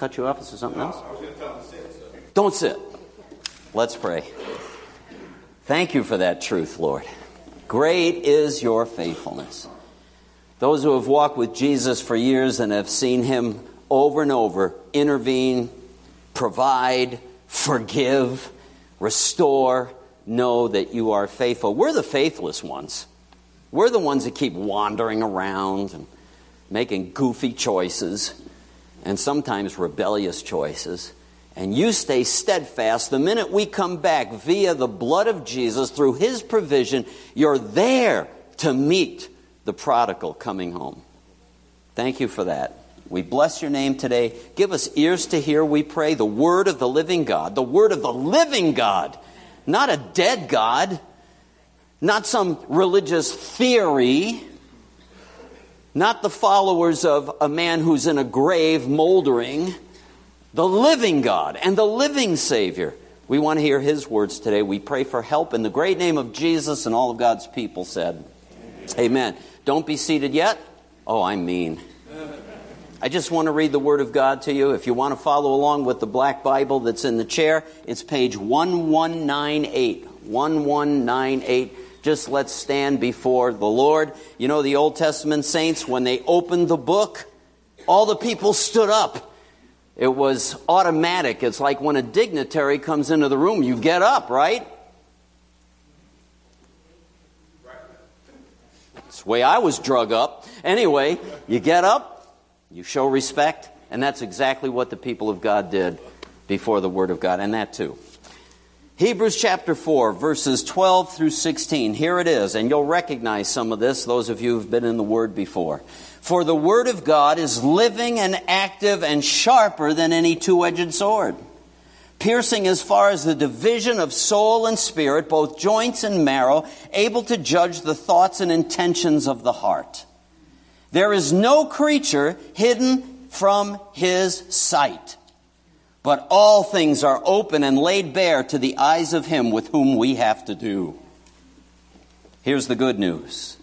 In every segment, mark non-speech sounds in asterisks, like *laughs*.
cut you off? Is there something else? Don't sit. Let's pray. Thank you for that truth, Lord. Great is your faithfulness. Those who have walked with Jesus for years and have seen him over and over intervene, provide, forgive, restore, know that you are faithful. We're the faithless ones. We're the ones that keep wandering around and making goofy choices and sometimes rebellious choices. And you stay steadfast. The minute we come back via the blood of Jesus through his provision, you're there to meet the prodigal coming home. Thank you for that. We bless your name today. Give us ears to hear, we pray, the word of the living God, the word of the living God, not a dead God, not some religious theory, not the followers of a man who's in a grave moldering, the living God and the living Savior. We want to hear his words today. We pray for help in the great name of Jesus, and all of God's people said, Amen. Amen. Don't be seated yet. Oh, I'm mean. I just want to read the Word of God to you. If you want to follow along with the black Bible that's in the chair, it's page 1198. 1198. Just let's stand before the Lord. You know, the Old Testament saints, when they opened the book, all the people stood up. It was automatic. It's like when a dignitary comes into the room, you get up, right? It's the way I was drug up. Anyway, you get up, you show respect, and that's exactly what the people of God did before the Word of God, and that too. Hebrews chapter 4, verses 12 through 16. Here it is, and you'll recognize some of this, those of you who've been in the Word before. For the Word of God is living and active and sharper than any two edged sword piercing as far as the division of soul and spirit, both joints and marrow, able to judge the thoughts and intentions of the heart. There is no creature hidden from his sight, but all things are open and laid bare to the eyes of him with whom we have to do. Here's the good news.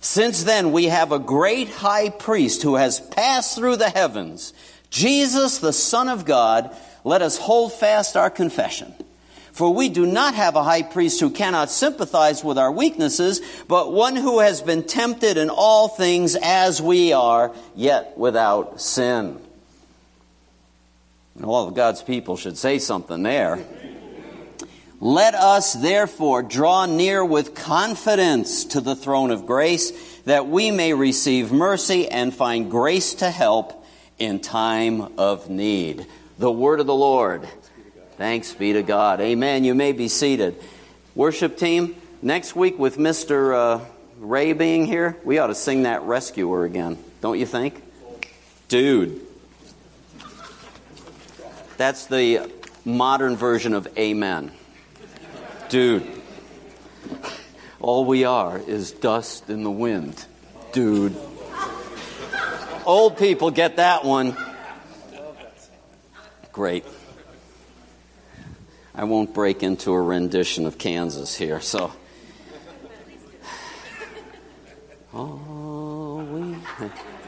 Since then, we have a great high priest who has passed through the heavens, Jesus, the Son of God, let us hold fast our confession. For we do not have a high priest who cannot sympathize with our weaknesses, but one who has been tempted in all things as we are, yet without sin. All of God's people should say something there. Let us therefore draw near with confidence to the throne of grace, that we may receive mercy and find grace to help in time of need the word of the Lord. Thanks be to God. Amen. You may be seated. Worship team, next week with Mr. Uh, Ray being here, we ought to sing that Rescuer again, don't you think? Dude. That's the modern version of Amen. Dude. All we are is dust in the wind. Dude. Old people get that one. Great. I won't break into a rendition of Kansas here, so. Oh, we.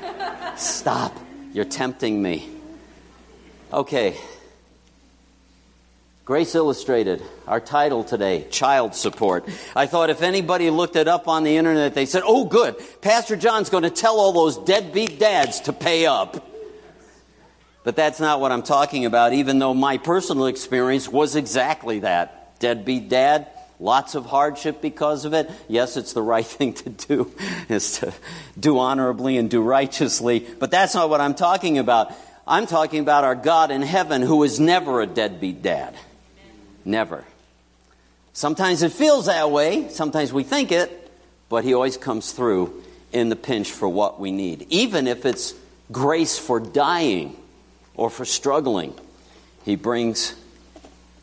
*laughs* Stop. You're tempting me. Okay. Grace Illustrated, our title today, Child Support. I thought if anybody looked it up on the internet, they said, oh, good, Pastor John's going to tell all those deadbeat dads to pay up. But that's not what I'm talking about, even though my personal experience was exactly that. Deadbeat dad, lots of hardship because of it. Yes, it's the right *laughs* thing to do, is to do honorably and do righteously. But that's not what I'm talking about. I'm talking about our God in heaven who is never a deadbeat dad. Never. Sometimes it feels that way, sometimes we think it, but he always comes through in the pinch for what we need, even if it's grace for dying or for struggling. He brings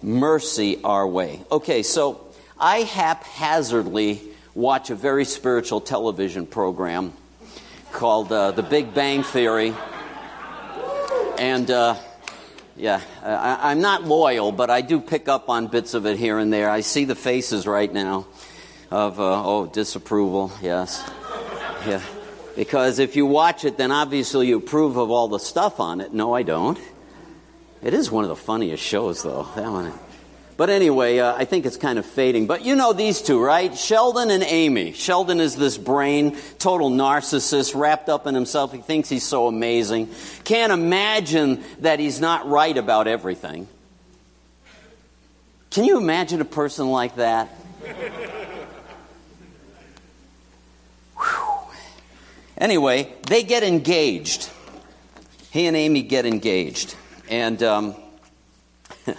mercy our way. Okay, so I haphazardly watch a very spiritual television program called uh, The Big Bang Theory. And uh, yeah, I, am not loyal, but I do pick up on bits of it here and there. I see the faces right now of, uh, oh, disapproval, yes. Yeah. Because if you watch it, then obviously you approve of all the stuff on it. No, I don't. It is one of the funniest shows, though. That one. But anyway, uh, I think it's kind of fading. But you know these two, right? Sheldon and Amy. Sheldon is this brain, total narcissist, wrapped up in himself. He thinks he's so amazing. Can't imagine that he's not right about everything. Can you imagine a person like that? anyway, they get engaged. He and Amy get engaged. And um, *laughs*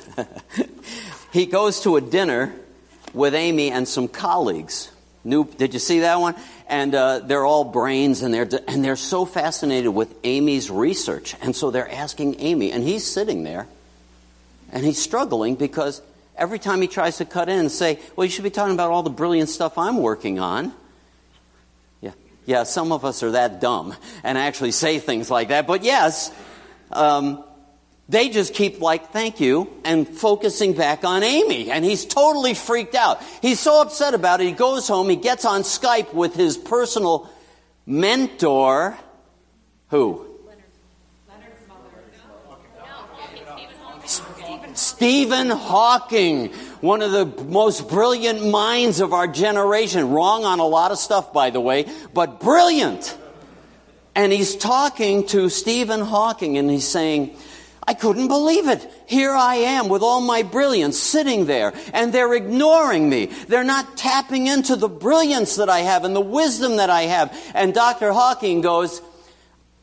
he goes to a dinner with Amy and some colleagues. New, did you see that one? And uh, they're all brains, and they're and they're so fascinated with Amy's research, and so they're asking Amy, and he's sitting there, and he's struggling because every time he tries to cut in and say, "Well, you should be talking about all the brilliant stuff I'm working on," yeah, yeah, some of us are that dumb and actually say things like that. But yes, um, they just keep like, thank you, and focusing back on Amy. And he's totally freaked out. He's so upset about it. He goes home, he gets on Skype with his personal mentor. Who? Stephen Hawking, one of the most brilliant minds of our generation. Wrong on a lot of stuff, by the way, but brilliant. And he's talking to Stephen Hawking and he's saying, I couldn't believe it. Here I am with all my brilliance sitting there, and they're ignoring me. They're not tapping into the brilliance that I have and the wisdom that I have. And Dr. Hawking goes,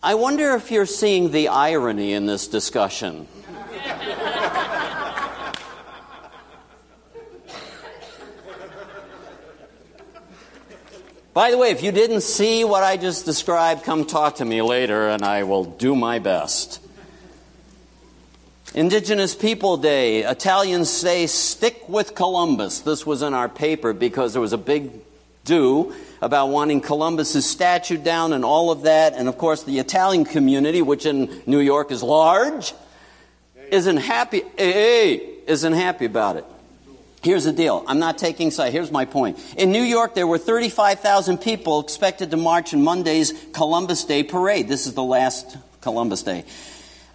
I wonder if you're seeing the irony in this discussion. *laughs* By the way, if you didn't see what I just described, come talk to me later and I will do my best. Indigenous People Day, Italians say stick with Columbus. This was in our paper because there was a big do about wanting Columbus's statue down and all of that. And of course, the Italian community, which in New York is large, isn't happy, isn't happy about it. Here's the deal. I'm not taking side. Here's my point. In New York, there were 35,000 people expected to march in Monday's Columbus Day parade. This is the last Columbus Day.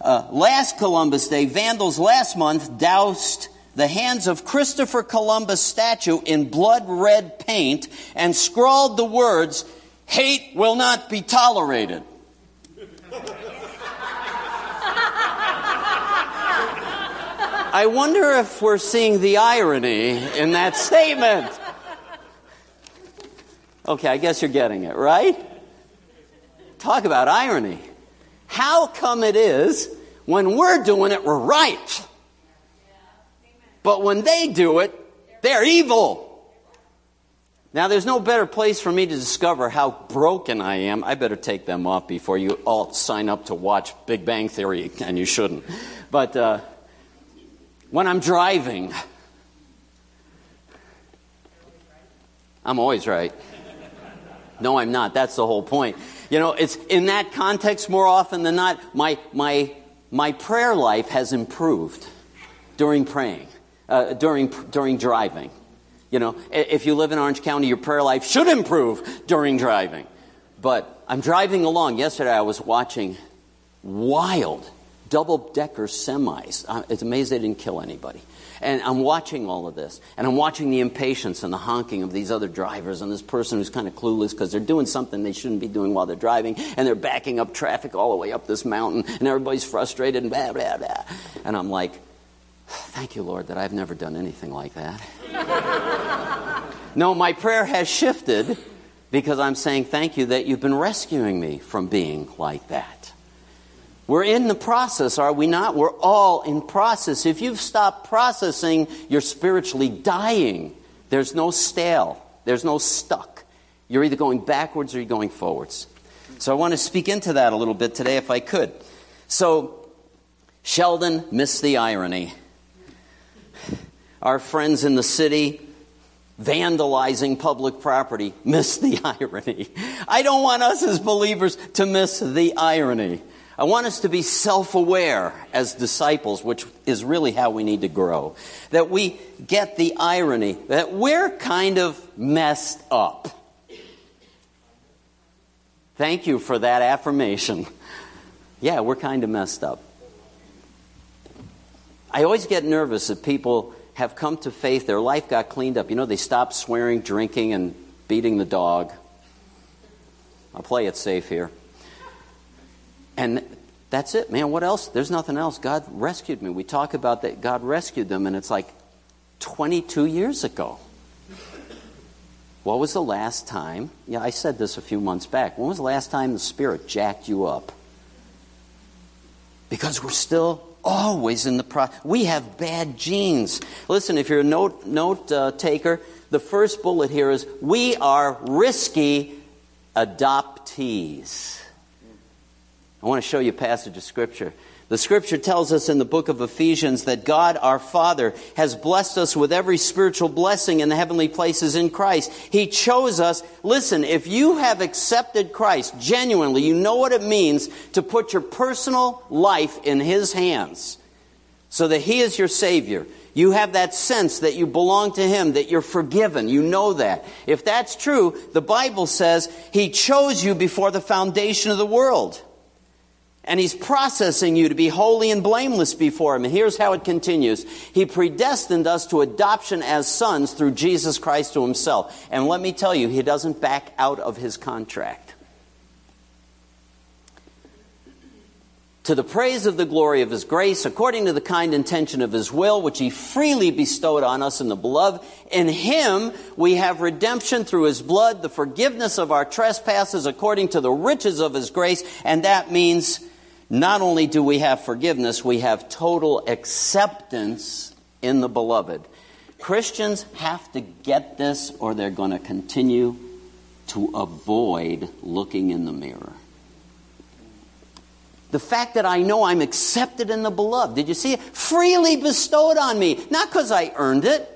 Uh, last Columbus Day, vandals last month doused the hands of Christopher Columbus statue in blood red paint and scrawled the words, Hate will not be tolerated. I wonder if we're seeing the irony in that statement. Okay, I guess you're getting it, right? Talk about irony. How come it is when we're doing it, we're right? But when they do it, they're evil. Now, there's no better place for me to discover how broken I am. I better take them off before you all sign up to watch Big Bang Theory, and you shouldn't. But uh, when I'm driving, I'm always right. No, I'm not. That's the whole point. You know, it's in that context more often than not, my, my, my prayer life has improved during praying, uh, during, during driving. You know, if you live in Orange County, your prayer life should improve during driving. But I'm driving along. Yesterday I was watching wild double decker semis. Uh, it's amazing they didn't kill anybody. And I'm watching all of this. And I'm watching the impatience and the honking of these other drivers and this person who's kind of clueless because they're doing something they shouldn't be doing while they're driving. And they're backing up traffic all the way up this mountain. And everybody's frustrated and blah, blah, blah. And I'm like, thank you, Lord, that I've never done anything like that. no, my prayer has shifted because I'm saying thank you that you've been rescuing me from being like that. We're in the process, are we not? We're all in process. If you've stopped processing, you're spiritually dying. There's no stale, there's no stuck. You're either going backwards or you're going forwards. So I want to speak into that a little bit today if I could. So, Sheldon missed the irony. Our friends in the city vandalizing public property missed the *laughs* irony. I don't want us as believers to miss the irony. I want us to be self aware as disciples, which is really how we need to grow. That we get the irony that we're kind of messed up. Thank you for that affirmation. Yeah, we're kind of messed up. I always get nervous that people have come to faith, their life got cleaned up. You know, they stopped swearing, drinking, and beating the dog. I'll play it safe here. And that's it, man. What else? There's nothing else. God rescued me. We talk about that God rescued them, and it's like 22 years ago. What was the last time? Yeah, I said this a few months back. When was the last time the Spirit jacked you up? Because we're still always in the process. We have bad genes. Listen, if you're a note, note uh, taker, the first bullet here is we are risky adoptees. I want to show you a passage of Scripture. The Scripture tells us in the book of Ephesians that God our Father has blessed us with every spiritual blessing in the heavenly places in Christ. He chose us. Listen, if you have accepted Christ genuinely, you know what it means to put your personal life in His hands so that He is your Savior. You have that sense that you belong to Him, that you're forgiven. You know that. If that's true, the Bible says He chose you before the foundation of the world. And He's processing you to be holy and blameless before Him. And here's how it continues He predestined us to adoption as sons through Jesus Christ to Himself. And let me tell you, He doesn't back out of His contract. to the praise of the glory of his grace, according to the kind intention of his will, which he freely bestowed on us in the beloved. In him we have redemption through his blood, the forgiveness of our trespasses according to the riches of his grace, and that means not only do we have forgiveness, we have total acceptance in the beloved. Christians have to get this or they're going to continue to avoid looking in the mirror. The fact that I know I'm accepted in the beloved. Did you see it? Freely bestowed on me. Not because I earned it.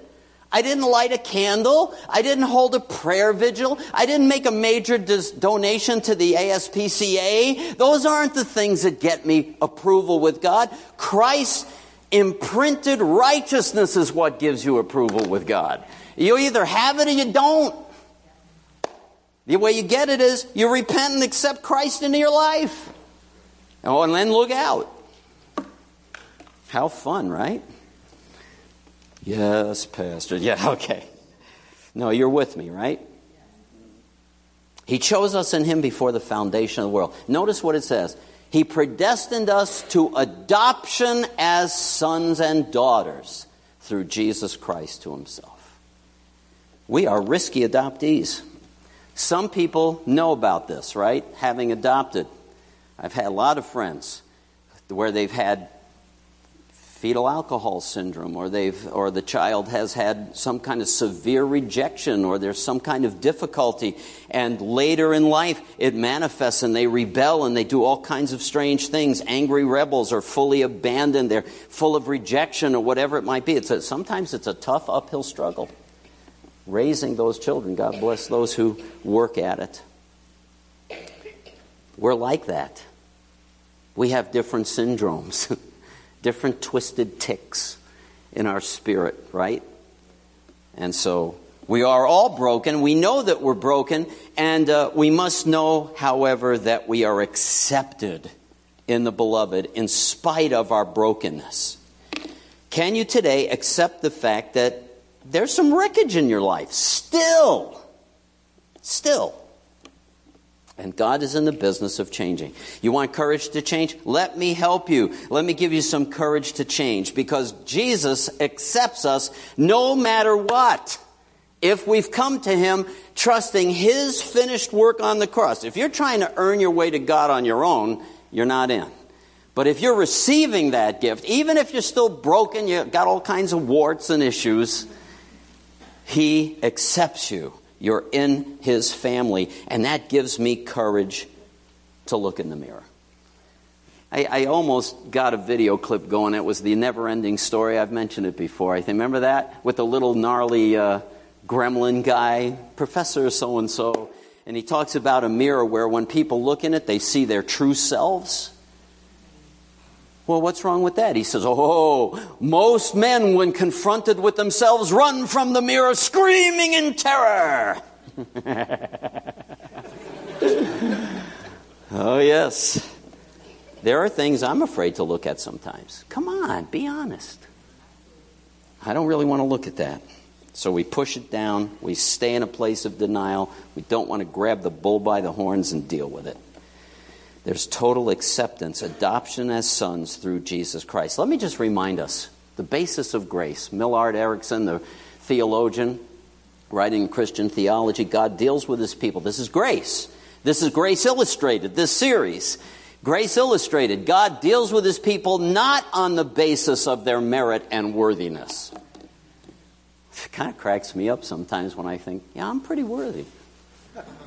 I didn't light a candle. I didn't hold a prayer vigil. I didn't make a major dis- donation to the ASPCA. Those aren't the things that get me approval with God. Christ imprinted righteousness is what gives you approval with God. You either have it or you don't. The way you get it is you repent and accept Christ into your life. Oh, and then look out. How fun, right? Yes, Pastor. Yeah, *laughs* okay. No, you're with me, right? He chose us in Him before the foundation of the world. Notice what it says. He predestined us to adoption as sons and daughters through Jesus Christ to Himself. We are risky adoptees. Some people know about this, right? Having adopted. I've had a lot of friends where they've had fetal alcohol syndrome or they've or the child has had some kind of severe rejection or there's some kind of difficulty and later in life it manifests and they rebel and they do all kinds of strange things. Angry rebels are fully abandoned. They're full of rejection or whatever it might be. It's a, sometimes it's a tough uphill struggle. Raising those children god bless those who work at it. We're like that. We have different syndromes, *laughs* different twisted ticks in our spirit, right? And so we are all broken. We know that we're broken, and uh, we must know, however, that we are accepted in the beloved in spite of our brokenness. Can you today accept the fact that there's some wreckage in your life? Still. Still. And God is in the business of changing. You want courage to change? Let me help you. Let me give you some courage to change because Jesus accepts us no matter what. If we've come to Him trusting His finished work on the cross. If you're trying to earn your way to God on your own, you're not in. But if you're receiving that gift, even if you're still broken, you've got all kinds of warts and issues, He accepts you. You're in his family, and that gives me courage to look in the mirror. I, I, almost got a video clip going. It was the never ending story. I've mentioned it before. I think, remember that? With the little gnarly uh, gremlin guy, Professor so and so. And he talks about a mirror where when people look in it, they see their true selves. Well, what's wrong with that? He says, Oh, most men, when confronted with themselves, run from the mirror screaming in terror. *laughs* oh, yes. There are things I'm afraid to look at sometimes. Come on, be honest. I don't really want to look at that. So we push it down. We stay in a place of denial. We don't want to grab the bull by the horns and deal with it. There's total acceptance, adoption as sons through Jesus Christ. Let me just remind us the basis of grace. Millard Erickson, the theologian, writing Christian theology, God deals with his people. This is grace. This is Grace Illustrated, this series. Grace Illustrated, God deals with his people not on the basis of their merit and worthiness. *laughs* It kind of cracks me up sometimes when I think, yeah, I'm pretty worthy.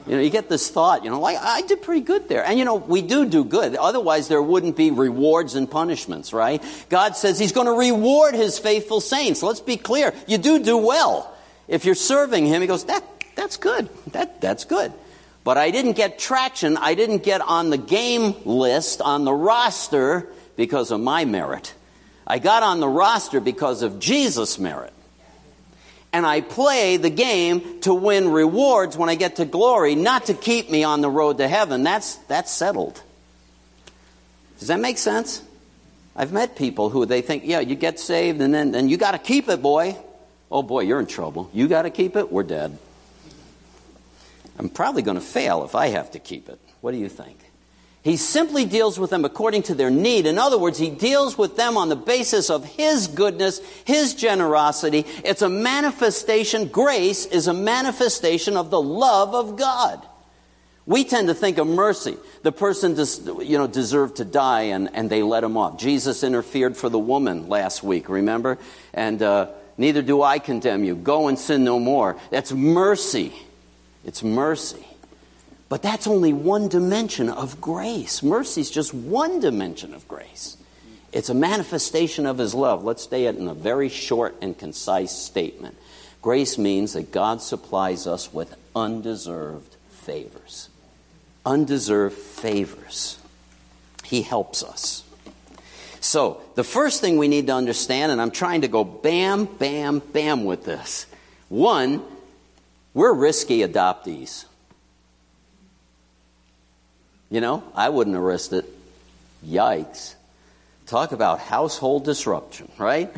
You know, you get this thought, you know, like, I did pretty good there. And, you know, we do do good. Otherwise, there wouldn't be rewards and punishments, right? God says He's going to reward His faithful saints. Let's be clear. You do do well. If you're serving Him, He goes, that, that's good. That, that's good. But I didn't get traction. I didn't get on the game list, on the roster, because of my merit. I got on the roster because of Jesus' merit and I play the game to win rewards when I get to glory, not to keep me on the road to heaven. That's, that's settled. Does that make sense? I've met people who they think, yeah, you get saved and then and you got to keep it, boy. Oh boy, you're in trouble. You got to keep it, we're dead. I'm probably going to fail if I have to keep it. What do you think? He simply deals with them according to their need. In other words, he deals with them on the basis of his goodness, his generosity. It's a manifestation, grace is a manifestation of the love of God. We tend to think of mercy. The person des- you know, deserved to die and, and they let him off. Jesus interfered for the woman last week, remember? And uh, neither do I condemn you. Go and sin no more. That's mercy. It's mercy. But that's only one dimension of grace. Mercy is just one dimension of grace. It's a manifestation of His love. Let's stay it in a very short and concise statement. Grace means that God supplies us with undeserved favors. Undeserved favors. He helps us. So, the first thing we need to understand, and I'm trying to go bam, bam, bam with this. One, we're risky adoptees. You know, I wouldn't risked it. Yikes. Talk about household disruption, right?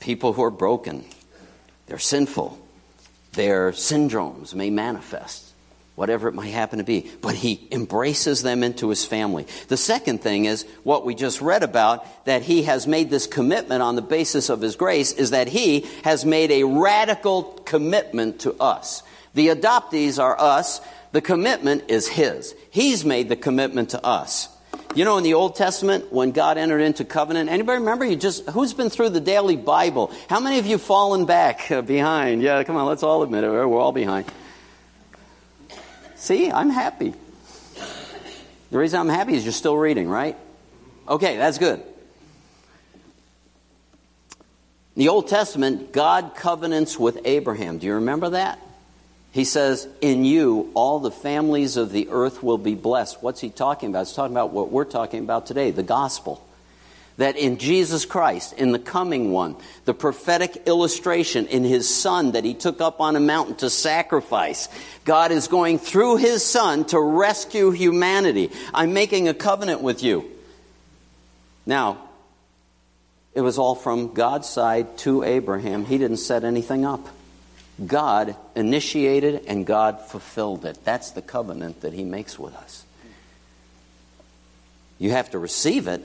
People who are broken, they're sinful, their syndromes may manifest, whatever it might happen to be, but he embraces them into his family. The second thing is what we just read about that he has made this commitment on the basis of his grace is that he has made a radical commitment to us. The adoptees are us the commitment is His. He's made the commitment to us. You know, in the Old Testament, when God entered into covenant, anybody remember? You just who's been through the daily Bible? How many of you fallen back *laughs* behind? Yeah, come on, let's all admit it. We're all behind. See, I'm happy. The reason I'm happy is you're still reading, right? Okay, that's good. In the Old Testament, God covenants with Abraham. Do you remember that? He says, In you, all the families of the earth will be blessed. What's he talking about? He's talking about what we're talking about today the gospel. That in Jesus Christ, in the coming one, the prophetic illustration in his son that he took up on a mountain to sacrifice, God is going through his son to rescue humanity. I'm making a covenant with you. Now, it was all from God's side to Abraham. He didn't set anything up. God initiated and God fulfilled it. That's the covenant that He makes with us. You have to receive it,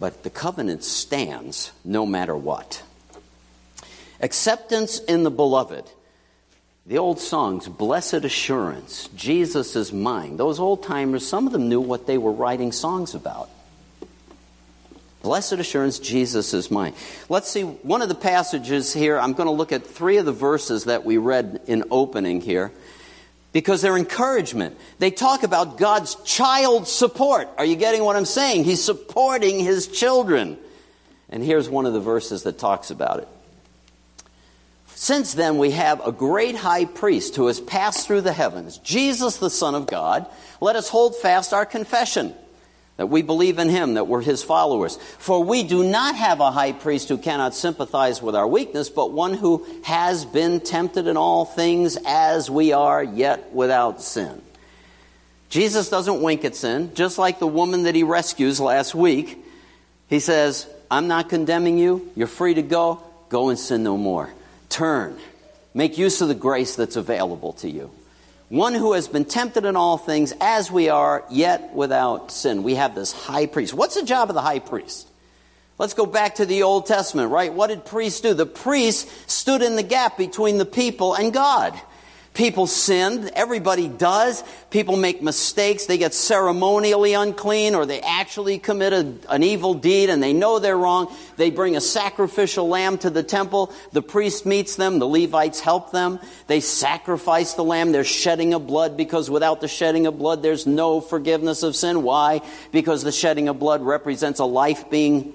but the covenant stands no matter what. Acceptance in the beloved. The old songs, Blessed Assurance, Jesus is mine. Those old timers, some of them knew what they were writing songs about. Blessed assurance, Jesus is mine. Let's see one of the passages here. I'm going to look at three of the verses that we read in opening here because they're encouragement. They talk about God's child support. Are you getting what I'm saying? He's supporting his children. And here's one of the verses that talks about it. Since then, we have a great high priest who has passed through the heavens, Jesus, the Son of God. Let us hold fast our confession that we believe in him, that we're his followers. For we do not have a high priest who cannot sympathize with our weakness, but one who has been tempted in all things as we are, yet without sin. Jesus doesn't wink at sin, just like the woman that he rescues last week. He says, I'm not condemning you. You're free to go. Go and sin no more. Turn. Make use of the grace that's available to you. One who has been tempted in all things as we are, yet without sin. We have this high priest. What's the job of the high priest? Let's go back to the Old Testament, right? What did priests do? The priests stood in the gap between the people and God. People sinned. Everybody does. People make mistakes. They get ceremonially unclean or they actually commit a, an evil deed and they know they're wrong. They bring a sacrificial lamb to the temple. The priest meets them. The Levites help them. They sacrifice the lamb. They're shedding of blood because without the shedding of blood, there's no forgiveness of sin. Why? Because the shedding of blood represents a life being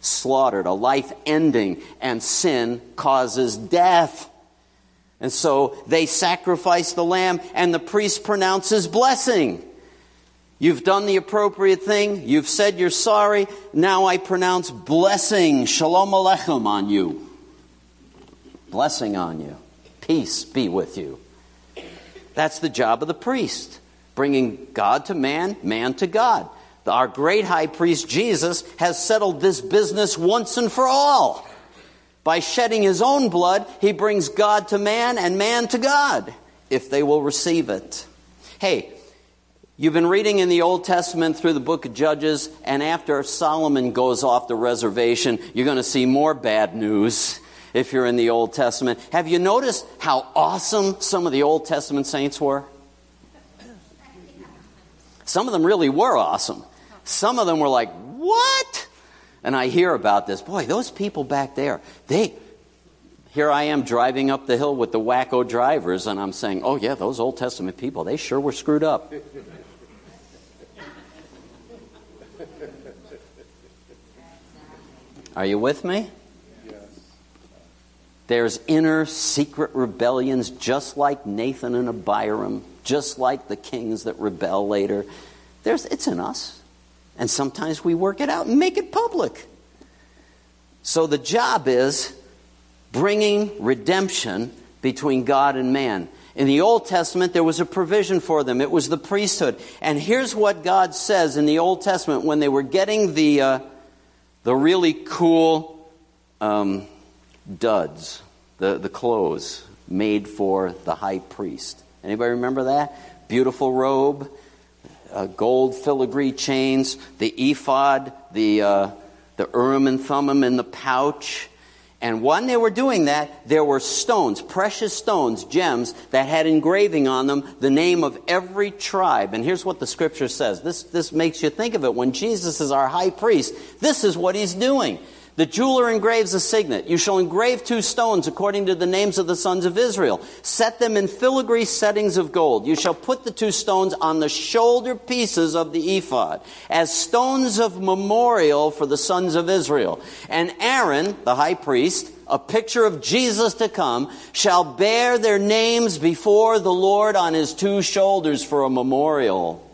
slaughtered, a life ending, and sin causes death. And so they sacrifice the lamb, and the priest pronounces blessing. You've done the appropriate thing. You've said you're sorry. Now I pronounce blessing, shalom aleichem, on you. Blessing on you. Peace be with you. That's the job of the priest, bringing God to man, man to God. Our great high priest Jesus has settled this business once and for all. By shedding his own blood, he brings God to man and man to God, if they will receive it. Hey, you've been reading in the Old Testament through the book of Judges, and after Solomon goes off the reservation, you're going to see more bad news if you're in the Old Testament. Have you noticed how awesome some of the Old Testament saints were? Some of them really were awesome. Some of them were like, What? And I hear about this. Boy, those people back there, they. Here I am driving up the hill with the wacko drivers, and I'm saying, oh, yeah, those Old Testament people, they sure were screwed up. Are you with me? Yes. There's inner secret rebellions just like Dathan and Abiram, just like the kings that rebel later. There's, it's in us. And sometimes we work it out and make it public. So the job is bringing redemption between God and man. In the Old Testament, there was a provision for them. It was the priesthood. And here's what God says in the Old Testament when they were getting the, uh, the really cool um, duds, the, the clothes made for the high priest. Anybody remember that? Beautiful robe, uh, gold filigree chains, the ephod, the, uh, the Urim and Thummim in the pouch. And when they were doing that, there were stones, precious stones, gems, that had engraving on them the name of every tribe. And here's what the scripture says. This, this makes you think of it. When Jesus is our high priest, this is what he's doing. The jeweler engraves a signet. You shall engrave two stones according to the names of the sons of Israel. Set them in filigree settings of gold. You shall put the two stones on the shoulder pieces of the ephod as stones of memorial for the sons of Israel. And Aaron, the high priest, a picture of Jesus to come, shall bear their names before the Lord on his two shoulders for a memorial.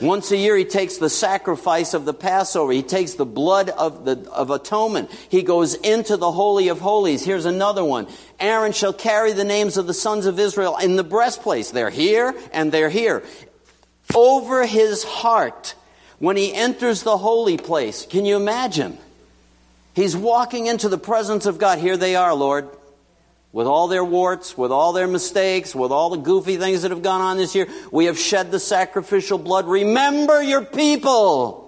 Once a year, he takes the sacrifice of the Passover. He takes the blood of, the, of atonement. He goes into the Holy of Holies. Here's another one. Aaron shall carry the names of the sons of Israel in the breastplate. They're here and they're here. Over his heart when he enters the holy place. Can you imagine? He's walking into the presence of God. Here they are, Lord with all their warts, with all their mistakes, with all the goofy things that have gone on this year. We have shed the sacrificial blood. Remember your people.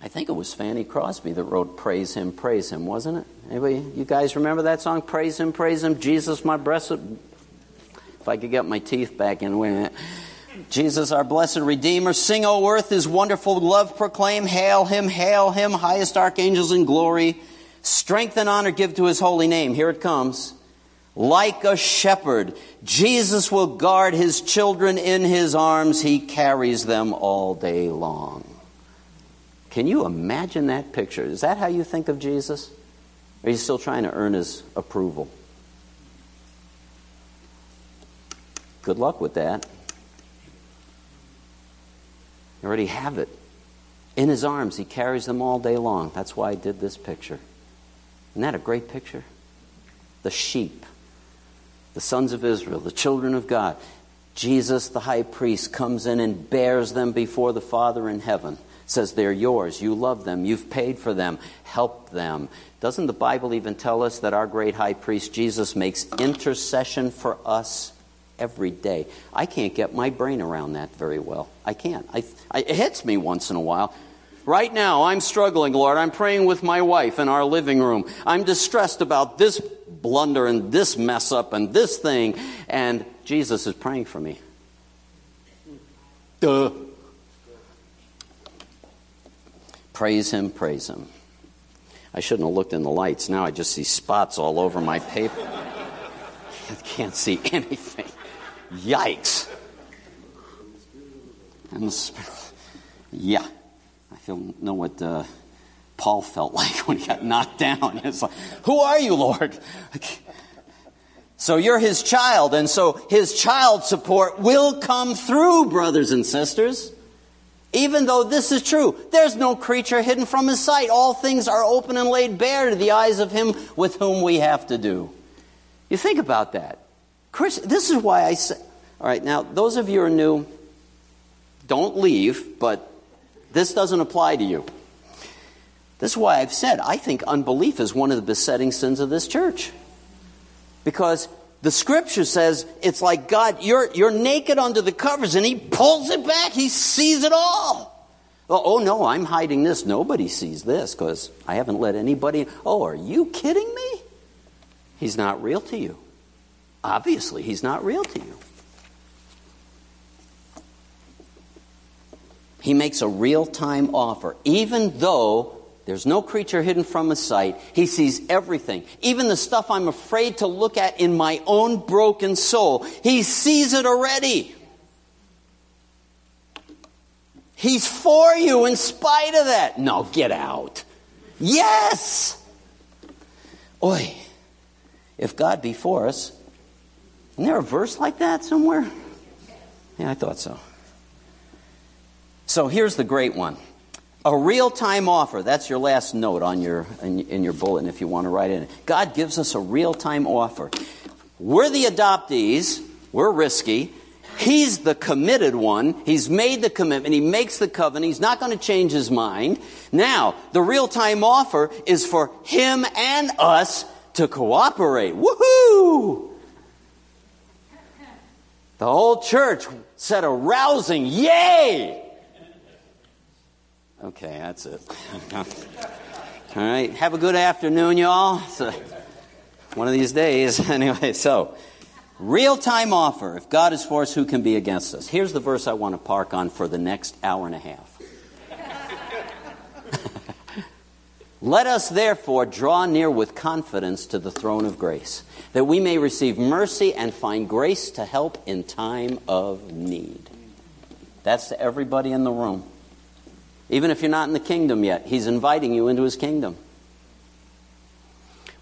I think it was Fanny Crosby that wrote Praise Him, Praise Him, wasn't it? Anybody, you guys remember that song? Praise Him, Praise Him, Jesus, my blessed. If I could get my teeth back in, a minute. Jesus, our blessed Redeemer. Sing, O earth, his wonderful love proclaim. Hail him, hail him, highest archangels in glory. Strength and honor give to his holy name. Here it comes. Like a shepherd, Jesus will guard his children in his arms. He carries them all day long. Can you imagine that picture? Is that how you think of Jesus? Or are you still trying to earn his approval? Good luck with that. You already have it. In his arms, he carries them all day long. That's why I did this picture. Isn't that a great picture? The sheep, the sons of Israel, the children of God. Jesus, the high priest, comes in and bears them before the Father in heaven. Says they're yours. You love them. You've paid for them. Help them. Doesn't the Bible even tell us that our great high priest Jesus makes intercession for us every day? I can't get my brain around that very well. I can't. I, I, it hits me once in a while. Right now, I'm struggling, Lord. I'm praying with my wife in our living room. I'm distressed about this blunder and this mess up and this thing. And Jesus is praying for me. Duh. Praise Him, praise Him. I shouldn't have looked in the lights. Now I just see spots all over my paper. *laughs* I can't see anything. Yikes. And the yeah, I feel know what uh, Paul felt *laughs* like when he got knocked down. It's like, who are you, Lord? So you're his child, and so his child support will come through, brothers and sisters. Even though this is true, there's no creature hidden from his sight. All things are open and laid bare to the eyes of him with whom we have to do. You think about that. Chris, this is why I say, all right, now, those of you who are new, don't leave, but this doesn't apply to you. This is why I've said I think unbelief is one of the besetting sins of this church. Because the scripture says it's like God, you're, you're naked under the covers, and He pulls it back. He sees it all. Oh, oh no, I'm hiding this. Nobody sees this because I haven't let anybody. Oh, are you kidding me? He's not real to you. Obviously, He's not real to you. He makes a real time offer, even though there's no creature hidden from his sight. He sees everything, even the stuff I'm afraid to look at in my own broken soul. He sees it already. He's for you in spite of that. No, get out. Yes. Oi, if God be for us, isn't there a verse like that somewhere? Yeah, I thought so. So here's the great one. A real time offer. That's your last note on your, in, in your bulletin if you want to write in it. God gives us a real time offer. We're the adoptees, we're risky. He's the committed one. He's made the commitment. He makes the covenant. He's not going to change his mind. Now, the real time offer is for him and us to cooperate. Woohoo! The whole church said a rousing yay! Okay, that's it. *laughs* All right, have a good afternoon, y'all. So, one of these days. *laughs* Anyway, so real time offer. If God is for us, who can be against us? Here's the verse I want to park on for the next hour and a half. *laughs* Let us therefore draw near with confidence to the throne of grace, that we may receive mercy and find grace to help in time of need. That's to everybody in the room. Even if you're not in the kingdom yet, He's inviting you into His kingdom.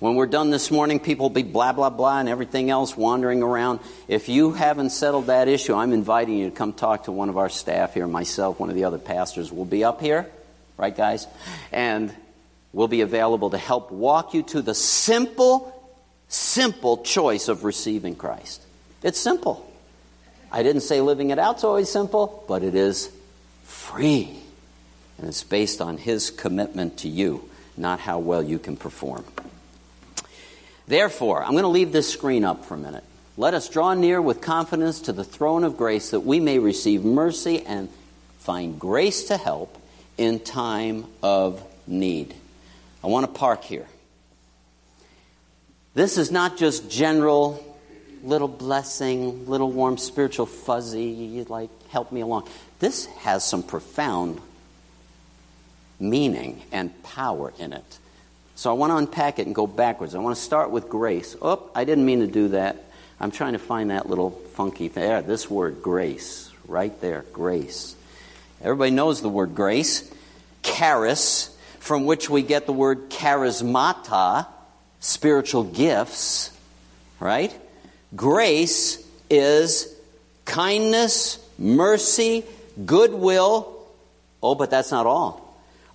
When we're done this morning, people will be blah, blah, blah, and everything else wandering around. If you haven't settled that issue, I'm inviting you to come talk to one of our staff here, myself, one of the other pastors. We'll be up here, right, guys? And we'll be available to help walk you to the simple, simple choice of receiving Christ. It's simple. I didn't say living it out's always simple, but it is free. And it's based on His commitment to you, not how well you can perform. Therefore, I'm going to leave this screen up for a minute. Let us draw near with confidence to the throne of grace that we may receive mercy and find grace to help in time of need. I want to park here. This is not just general, little blessing, little warm spiritual fuzzy, like help me along. This has some profound meaning and power in it. So I want to unpack it and go backwards. I want to start with grace. Oh, I didn't mean to do that. I'm trying to find that little funky thing. There, this word grace, right there, grace. Everybody knows the word grace. Charis, from which we get the word charismata, spiritual gifts, right? Grace is kindness, mercy, goodwill. Oh, but that's not all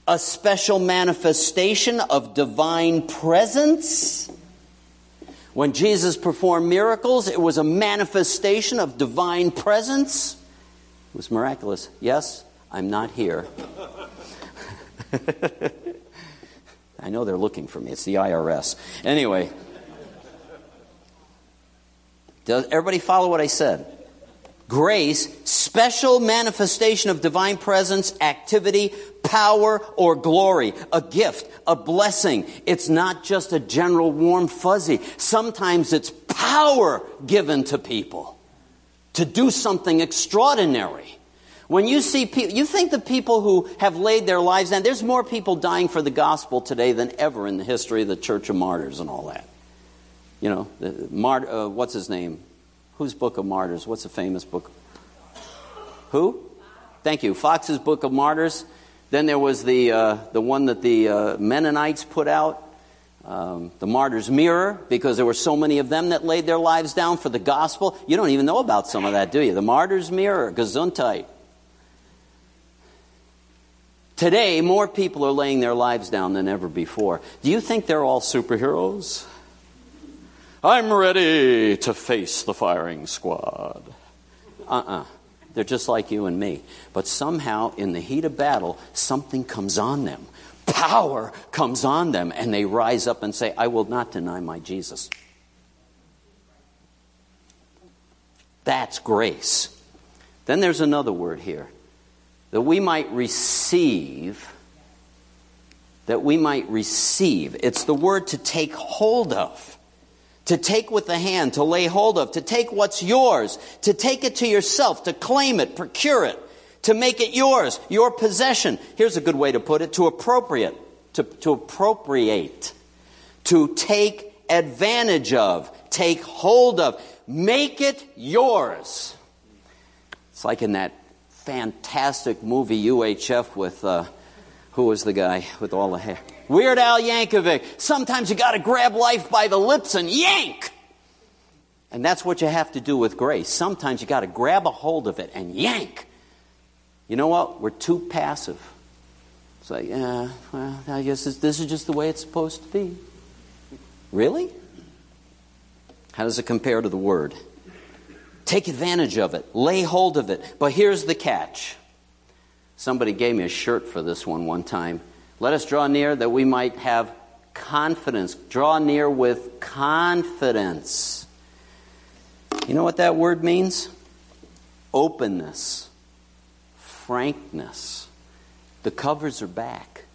a special manifestation of divine presence When Jesus performed miracles, it was a manifestation of divine presence. It was miraculous. Yes, I'm not here. *laughs* I know they're looking for me. It's the IRS. Anyway, does everybody follow what I said? Grace, special manifestation of divine presence, activity, power, or glory. A gift, a blessing. It's not just a general warm fuzzy. Sometimes it's power given to people to do something extraordinary. When you see people, you think the people who have laid their lives down, there's more people dying for the gospel today than ever in the history of the Church of Martyrs and all that. You know, the, Mart, uh, what's his name? Whose Book of Martyrs? What's the famous book? Who? Thank you. Foxe's Book of Martyrs. Then there was the, uh, the one that the uh, Mennonites put out, um, the Martyr's Mirror, because there were so many of them that laid their lives down for the gospel. You don't even know about some of that, do you? The Martyr's Mirror, Gesundheit. Today, more people are laying their lives down than ever before. Do you think they're all superheroes? I'm ready to face the firing squad. Uh uh-uh. uh. they are just like you and me. But somehow, in the heat of battle, something comes on them. Power comes on them, and they rise up and say, I will not deny my Jesus. That's grace. Then there's another word here that we might receive, that we might receive. It's the word to take hold of, to take with the hand, to lay hold of, to take what's yours, to take it to yourself, to claim it, procure it, to make it yours, your possession. Here's a good way to put it to appropriate, to, to appropriate, to take advantage of, take hold of, make it yours. It's like in that fantastic movie UHF with uh, who was the guy with all the hair? Weird Al Yankovic. Sometimes you got to grab life by the lips and yank. And that's what you have to do with grace. Sometimes you got to grab a hold of it and yank. You know what? We're too passive. It's like, yeah, well, I guess this, this is just the way it's supposed to be. Really? How does it compare to the Word? Take advantage of it, lay hold of it. But here's the catch. Somebody gave me a shirt for this one one time. Let us draw near that we might have confidence. Draw near with confidence. You know what that word means? Openness, frankness. The covers are back.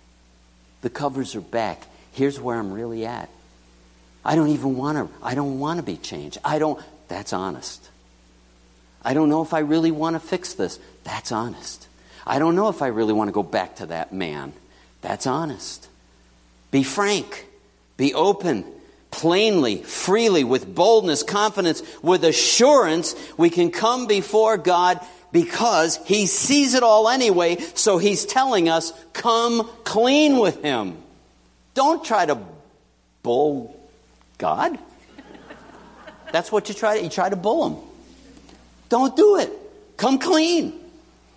The covers are back. Here's where I'm really at. I don't even want to I don't want to be changed. I don't that's honest. I don't know if I really want to fix this. That's honest. I don't know if I really want to go back to that man. That's honest. Be frank. Be open. Plainly, freely, with boldness, confidence, with assurance, we can come before God because He sees it all anyway, so He's telling us, come clean with Him. Don't try to bull God. That's what you try to, you try to bull Him. Don't do it. Come clean.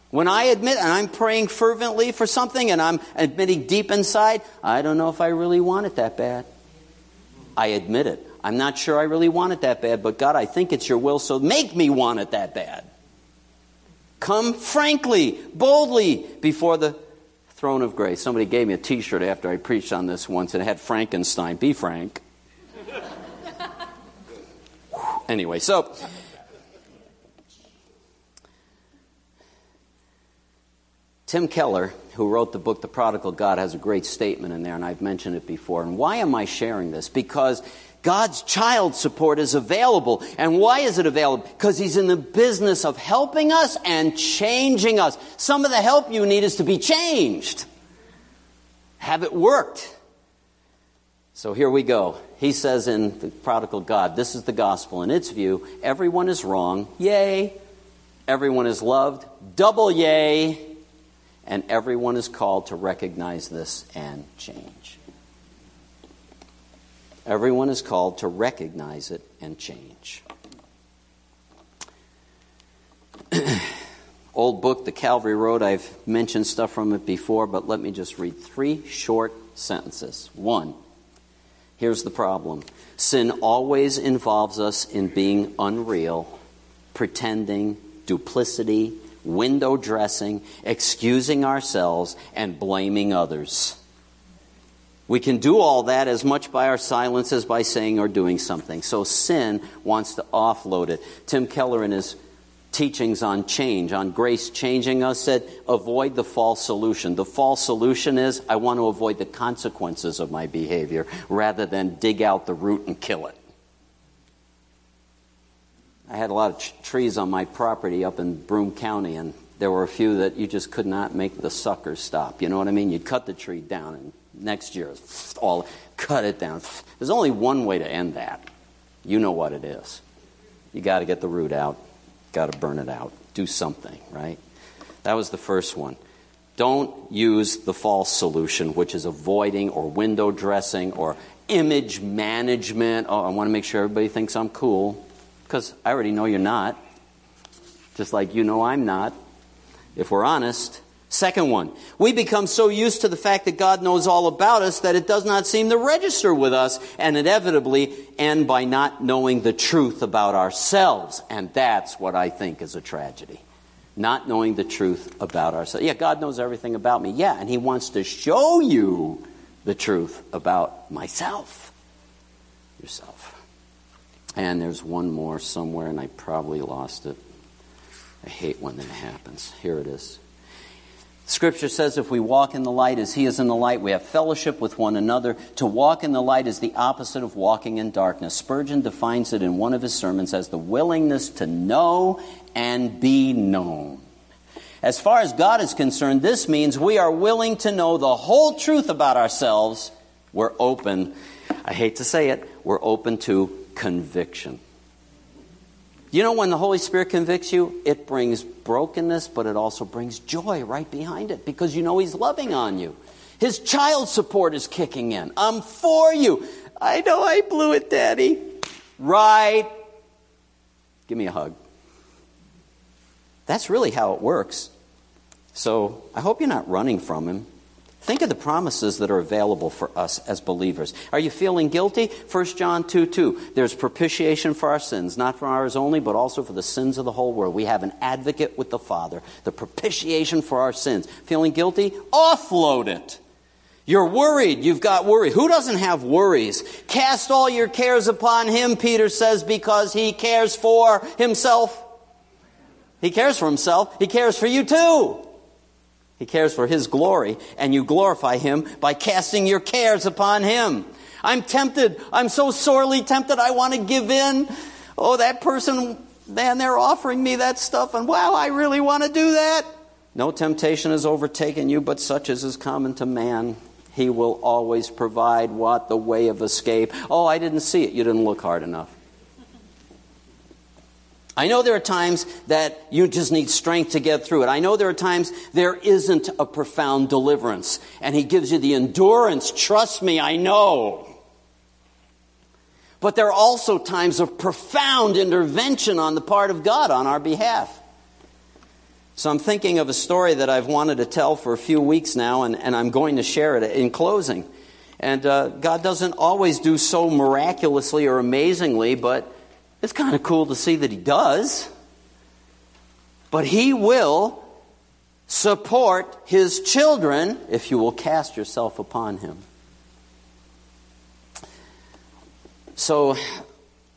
When I admit and I'm praying fervently for something and I'm admitting deep inside, I don't know if I really want it that bad. I admit it. I'm not sure I really want it that bad, but God, I think it's your will, so make me want it that bad. Come frankly, boldly before the throne of grace. Somebody gave me a t shirt after I preached on this once, and it had Frankenstein. Be frank. *laughs* anyway, so Tim Keller, who wrote the book The Prodigal God, has a great statement in there, and I've mentioned it before. And why am I sharing this? Because God's child support is available. And why is it available? Because He's in the business of helping us and changing us. Some of the help you need is to be changed. Have it worked. So here we go. He says in The Prodigal God, this is the gospel. In its view, everyone is wrong. Yay. Everyone is loved. Double yay and everyone is called to recognize this and change. Everyone is called to recognize it and change. *clears throat* Old book, The Calvary Road, I've mentioned stuff from it before, but let me just read three short sentences. One, Here's the problem sin always involves us in being unreal, pretending, duplicity, window dressing, excusing ourselves, and blaming others. We can do all that as much by our silence as by saying or doing something. So sin wants to offload it. Tim Keller, in his teachings on change, on grace changing us, said avoid the false solution. The false solution is I want to avoid the consequences of my behavior rather than dig out the root and kill it. I had a lot of trees on my property up in Broome County, and there were a few that you just could not make the suckers stop. You know what I mean? You'd cut the tree down, and next year, *laughs* all cut it down. *laughs* There's only one way to end that. You know what it is. You got to get the root out, got to burn it out, do something, right? That was the first one. Don't use the false solution, which is avoiding or window dressing or image management. Oh, I want to make sure everybody thinks I'm cool because I already know you're not. Just like you know I'm not. If we're honest. Second one, we become so used to the fact that God knows all about us that it does not seem to register with us and inevitably end by not knowing the truth about ourselves. And that's what I think is a tragedy. Not knowing the truth about ourselves. Yeah, God knows everything about me. Yeah, and He wants to show you the truth about myself. Yourself. And there's one more somewhere, and I probably lost it. I hate when that happens. Here it is. Scripture says if we walk in the light as He is in the light, we have fellowship with one another. To walk in the light is the opposite of walking in darkness. Spurgeon defines it in one of his sermons as the willingness to know and be known. As far as God is concerned, this means we are willing to know the whole truth about ourselves. We're open, I hate to say it, we're open to conviction. You know, when the Holy Spirit convicts you, it brings brokenness, but it also brings joy right behind it because you know He's loving on you. His child support is kicking in. I'm for you. I know I blew it, Daddy. Right. Give me a hug. That's really how it works. So I hope you're not running from Him. Think of the promises that are available for us as believers. Are you feeling guilty? 1 John 2 2. There's propitiation for our sins, not for ours only, but also for the sins of the whole world. We have an advocate with the Father, the propitiation for our sins. Feeling guilty? Offload it. You're worried. You've got worry. Who doesn't have worries? Cast all your cares upon Him, Peter says, because He cares for Himself. He cares for Himself. He cares for you too. He cares for His glory, and you glorify Him by casting your cares upon Him. I'm tempted. I'm so sorely tempted. I want to give in. Oh, that person, man, they're offering me that stuff, and wow, I really want to do that. No temptation has overtaken you, but such as is common to man. He will always provide what? The way of escape. Oh, I didn't see it. You didn't look hard enough. I know there are times that you just need strength to get through it. I know there are times there isn't a profound deliverance, and He gives you the endurance. Trust me, I know. But there are also times of profound intervention on the part of God on our behalf. So I'm thinking of a story that I've wanted to tell for a few weeks now, and, and I'm going to share it in closing. And uh, God doesn't always do so miraculously or amazingly, but it's kind of cool to see that he does. But he will support his children if you will cast yourself upon him. So,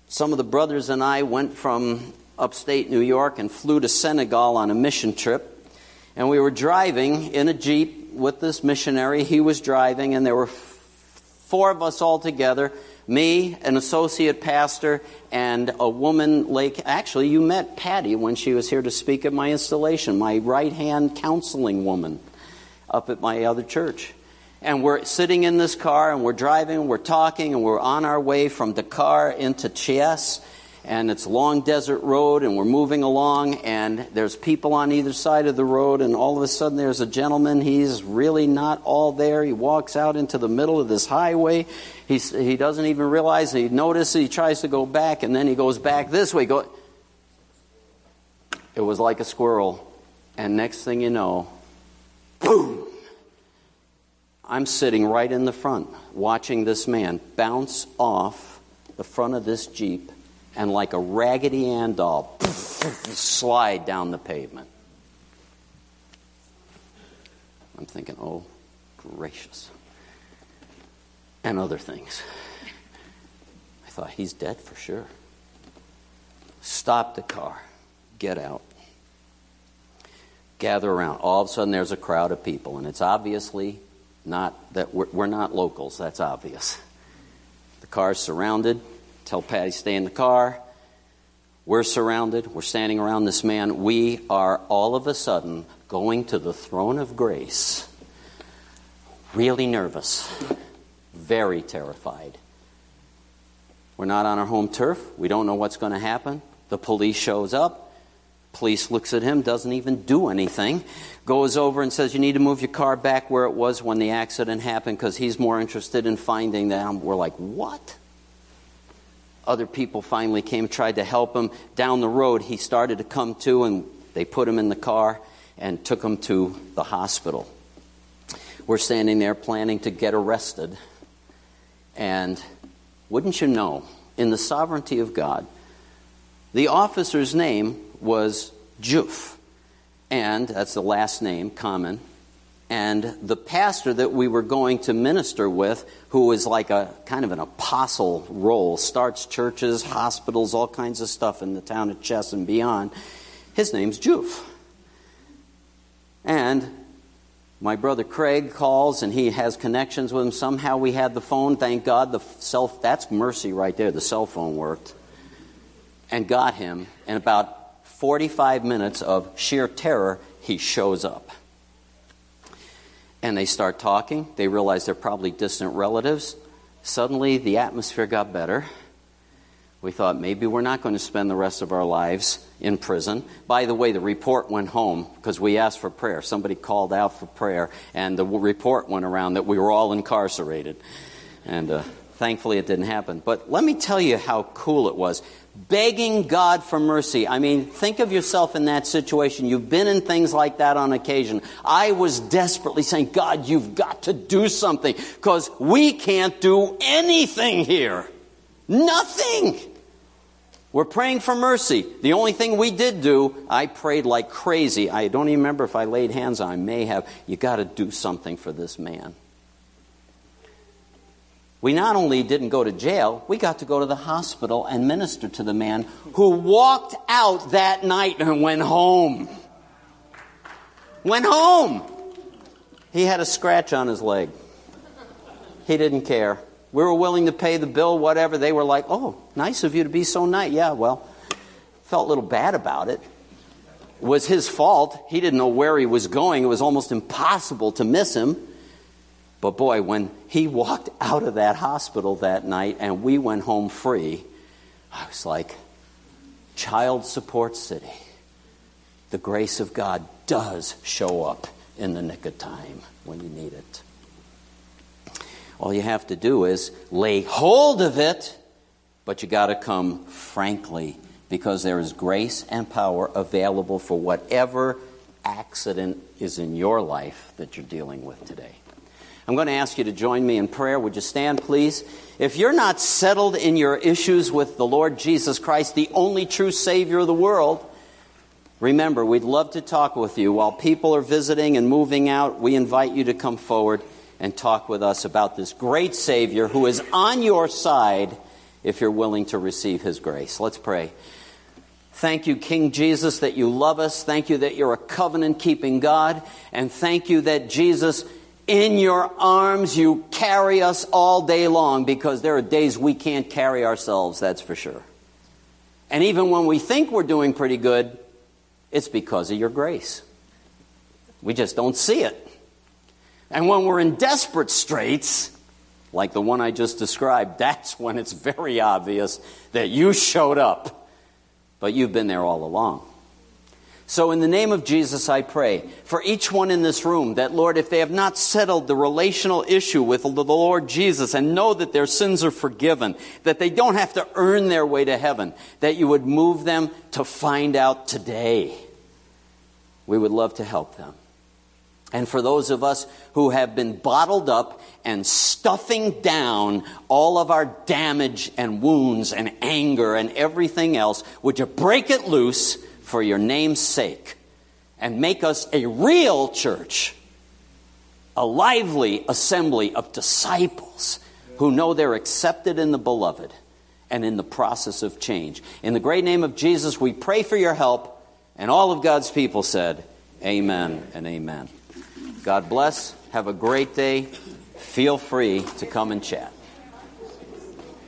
some of the brothers and I went from upstate New York and flew to Senegal on a mission trip. And we were driving in a Jeep with this missionary. He was driving, and there were four of us all together me, an associate pastor, and a woman like actually you met Patty when she was here to speak at my installation, my right hand counseling woman up at my other church. And we're sitting in this car and we're driving, and we're talking, and we're on our way from Dakar into Thiès and it's a long desert road and we're moving along and there's people on either side of the road and all of a sudden there's a gentleman. He's really not all there. He walks out into the middle of this highway. He's, he doesn't even realize he notices he tries to go back and then he goes back this way. Go it was like a squirrel. And next thing you know boom! I'm sitting right in the front watching this man bounce off the front of this Jeep and, like a Raggedy Ann doll, slide down the pavement. I'm thinking, oh, gracious. And other things. I thought, he's dead for sure. Stop the car, get out, gather around. All of a sudden, there's a crowd of people, and it's obviously not that we're, we're not locals, that's obvious. The car's surrounded. Tell Patty, stay in the car. We're surrounded. We're standing around this man. We are all of a sudden going to the throne of grace. Really nervous, very terrified. We're not on our home turf. We don't know what's going to happen. The police shows up. Police looks at him, doesn't even do anything, goes over and says, You need to move your car back where it was when the accident happened because he's more interested in finding them. We're like, What? Other people finally came, tried to help him. Down the road, he started to come to, and they put him in the car and took him to the hospital. We're standing there planning to get arrested. And wouldn't you know, in the sovereignty of God, the officer's name was Diouf. And that's the last name, common. And the pastor that we were going to minister with, who was like a kind of an apostle role, starts churches, hospitals, all kinds of stuff in the town of Thiès and beyond, his name's Diouf. And my brother Craig calls and he has connections with him. Somehow we had the phone. Thank God the cell that's mercy right there. The cell phone worked. And got him. And about 45 minutes of sheer terror, he shows up. And they start talking. They realize they're probably distant relatives. Suddenly the atmosphere got better. We thought maybe we're not going to spend the rest of our lives in prison. By the way, the report went home because we asked for prayer. Somebody called out for prayer, and the report went around that we were all incarcerated. And uh, thankfully, it didn't happen. But let me tell you how cool it was. Begging God for mercy. I mean, think of yourself in that situation. You've been in things like that on occasion. I was desperately saying, God, you've got to do something because we can't do anything here. Nothing. We're praying for mercy. The only thing we did do, I prayed like crazy. I don't even remember if I laid hands on. I may have. You got to do something for this man. We not only didn't go to jail, we got to go to the hospital and minister to the man who walked out that night and went home. Went home. He had a scratch on his leg. He didn't care. We were willing to pay the bill, whatever. They were like, oh, nice of you to be so nice. Yeah, well, felt a little bad about it. It was his fault. He didn't know where he was going. It was almost impossible to miss him. But boy, when he walked out of that hospital that night and we went home free, I was like, child support city. The grace of God does show up in the nick of time when you need it. All you have to do is lay hold of it, but you got to come frankly because there is grace and power available for whatever accident is in your life that you're dealing with today. I'm going to ask you to join me in prayer. Would you stand, please? If you're not settled in your issues with the Lord Jesus Christ, the only true Savior of the world, remember, we'd love to talk with you. While people are visiting and moving out, we invite you to come forward and talk with us about this great Savior who is on your side if you're willing to receive His grace. Let's pray. Thank you, King Jesus, that you love us. Thank you that you're a covenant keeping God. And thank you that Jesus, in your arms, you carry us all day long because there are days we can't carry ourselves, that's for sure. And even when we think we're doing pretty good, it's because of your grace. We just don't see it. And when we're in desperate straits, like the one I just described, *laughs* that's when it's very obvious that you showed up. But you've been there all along. So, in the name of Jesus, I pray for each one in this room that, Lord, if they have not settled the relational issue with the Lord Jesus and know that their sins are forgiven, that they don't have to earn their way to heaven, that you would move them to find out today. We would love to help them. And for those of us who have been bottled up and stuffing down all of our damage and wounds and anger and everything else, would you break it loose for your name's sake and make us a real church, a lively assembly of disciples who know they're accepted in the beloved and in the process of change. In the great name of Jesus, we pray for your help. And all of God's people said, Amen and amen. God bless. Have a great day. Feel free to come and chat.